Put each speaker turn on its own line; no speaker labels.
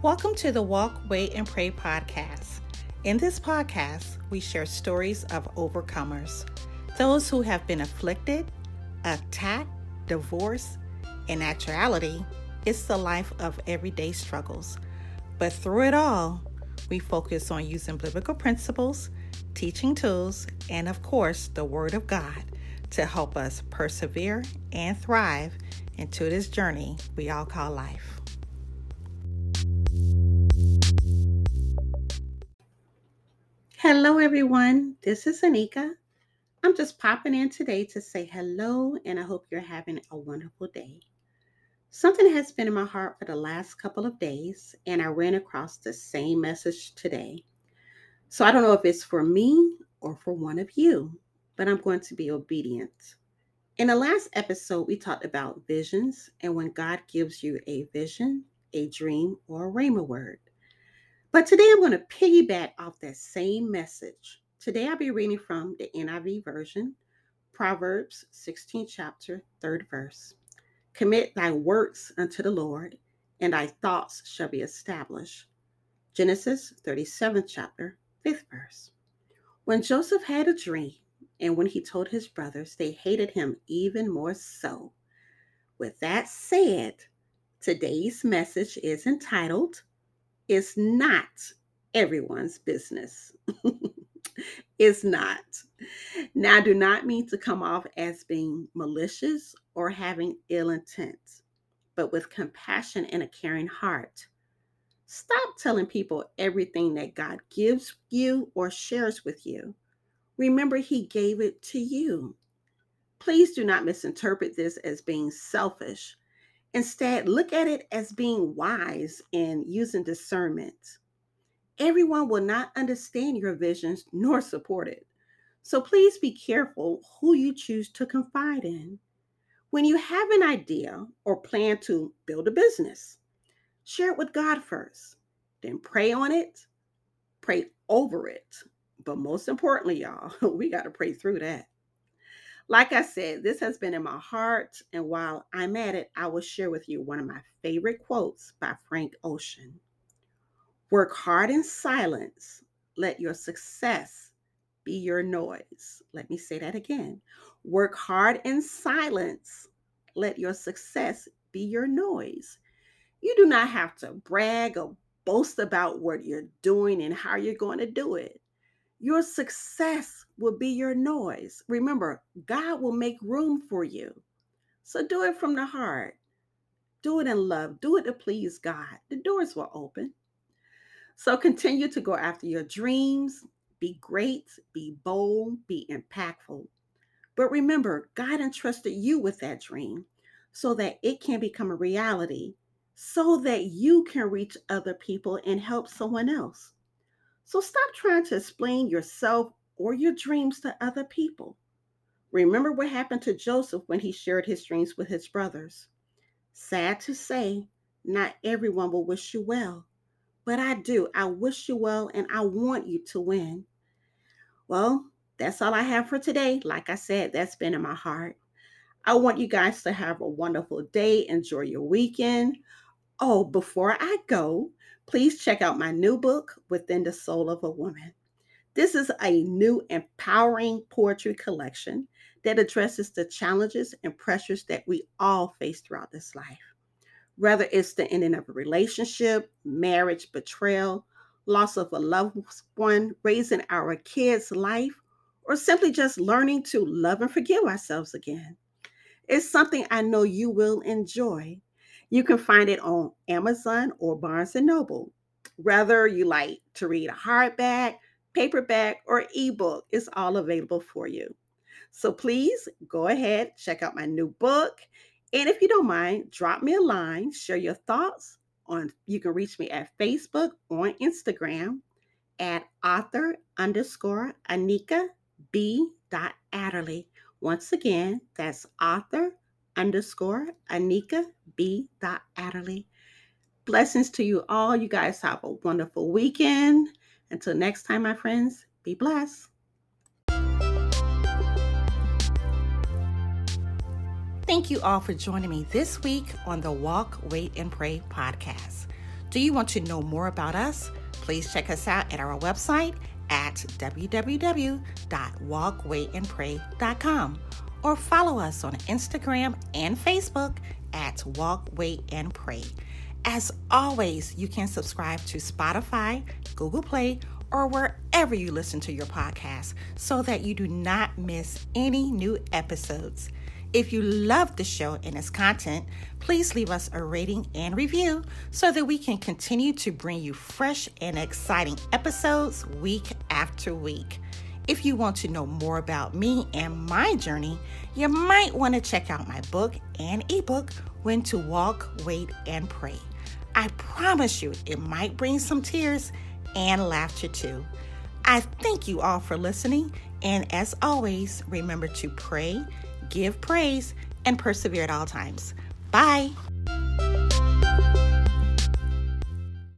Welcome to the Walk, Wait, and Pray podcast. In this podcast, we share stories of overcomers, those who have been afflicted, attacked, divorced. In actuality, it's the life of everyday struggles. But through it all, we focus on using biblical principles, teaching tools, and of course, the Word of God to help us persevere and thrive into this journey we all call life. Hello, everyone. This is Anika. I'm just popping in today to say hello, and I hope you're having a wonderful day. Something has been in my heart for the last couple of days, and I ran across the same message today. So I don't know if it's for me or for one of you, but I'm going to be obedient. In the last episode, we talked about visions and when God gives you a vision, a dream, or a rhema word. But today I'm going to piggyback off that same message. Today I'll be reading from the NIV version, Proverbs 16 chapter, 3rd verse. Commit thy works unto the Lord, and thy thoughts shall be established. Genesis 37 chapter, 5th verse. When Joseph had a dream, and when he told his brothers, they hated him even more so. With that said, today's message is entitled is not everyone's business. it's not. Now, do not mean to come off as being malicious or having ill intent, but with compassion and a caring heart. Stop telling people everything that God gives you or shares with you. Remember, He gave it to you. Please do not misinterpret this as being selfish Instead, look at it as being wise and using discernment. Everyone will not understand your visions nor support it. So please be careful who you choose to confide in. When you have an idea or plan to build a business, share it with God first, then pray on it, pray over it. But most importantly, y'all, we got to pray through that. Like I said, this has been in my heart. And while I'm at it, I will share with you one of my favorite quotes by Frank Ocean Work hard in silence. Let your success be your noise. Let me say that again. Work hard in silence. Let your success be your noise. You do not have to brag or boast about what you're doing and how you're going to do it. Your success will be your noise. Remember, God will make room for you. So do it from the heart. Do it in love. Do it to please God. The doors will open. So continue to go after your dreams. Be great, be bold, be impactful. But remember, God entrusted you with that dream so that it can become a reality, so that you can reach other people and help someone else. So stop trying to explain yourself or your dreams to other people. Remember what happened to Joseph when he shared his dreams with his brothers. Sad to say, not everyone will wish you well, but I do. I wish you well and I want you to win. Well, that's all I have for today. Like I said, that's been in my heart. I want you guys to have a wonderful day. Enjoy your weekend. Oh, before I go, please check out my new book, Within the Soul of a Woman. This is a new empowering poetry collection that addresses the challenges and pressures that we all face throughout this life. Whether it's the ending of a relationship, marriage, betrayal, loss of a loved one, raising our kids' life, or simply just learning to love and forgive ourselves again. It's something I know you will enjoy. You can find it on Amazon or Barnes and Noble. Whether you like to read a hardback, paperback, or ebook, it's all available for you. So please go ahead, check out my new book. And if you don't mind, drop me a line, share your thoughts on you can reach me at Facebook or Instagram at author underscore Anika B. Dot Adderly. Once again, that's author underscore Anika B. Adderly. Blessings to you all. You guys have a wonderful weekend. Until next time, my friends, be blessed. Thank you all for joining me this week on the Walk, Wait, and Pray podcast. Do you want to know more about us? Please check us out at our website at www.walkwaitandpray.com or follow us on Instagram and Facebook at Walk, Wait, and Pray. As always, you can subscribe to Spotify, Google Play, or wherever you listen to your podcast so that you do not miss any new episodes. If you love the show and its content, please leave us a rating and review so that we can continue to bring you fresh and exciting episodes week after week. If you want to know more about me and my journey, you might want to check out my book and ebook, When to Walk, Wait, and Pray. I promise you, it might bring some tears and laughter too. I thank you all for listening, and as always, remember to pray give praise, and persevere at all times. Bye.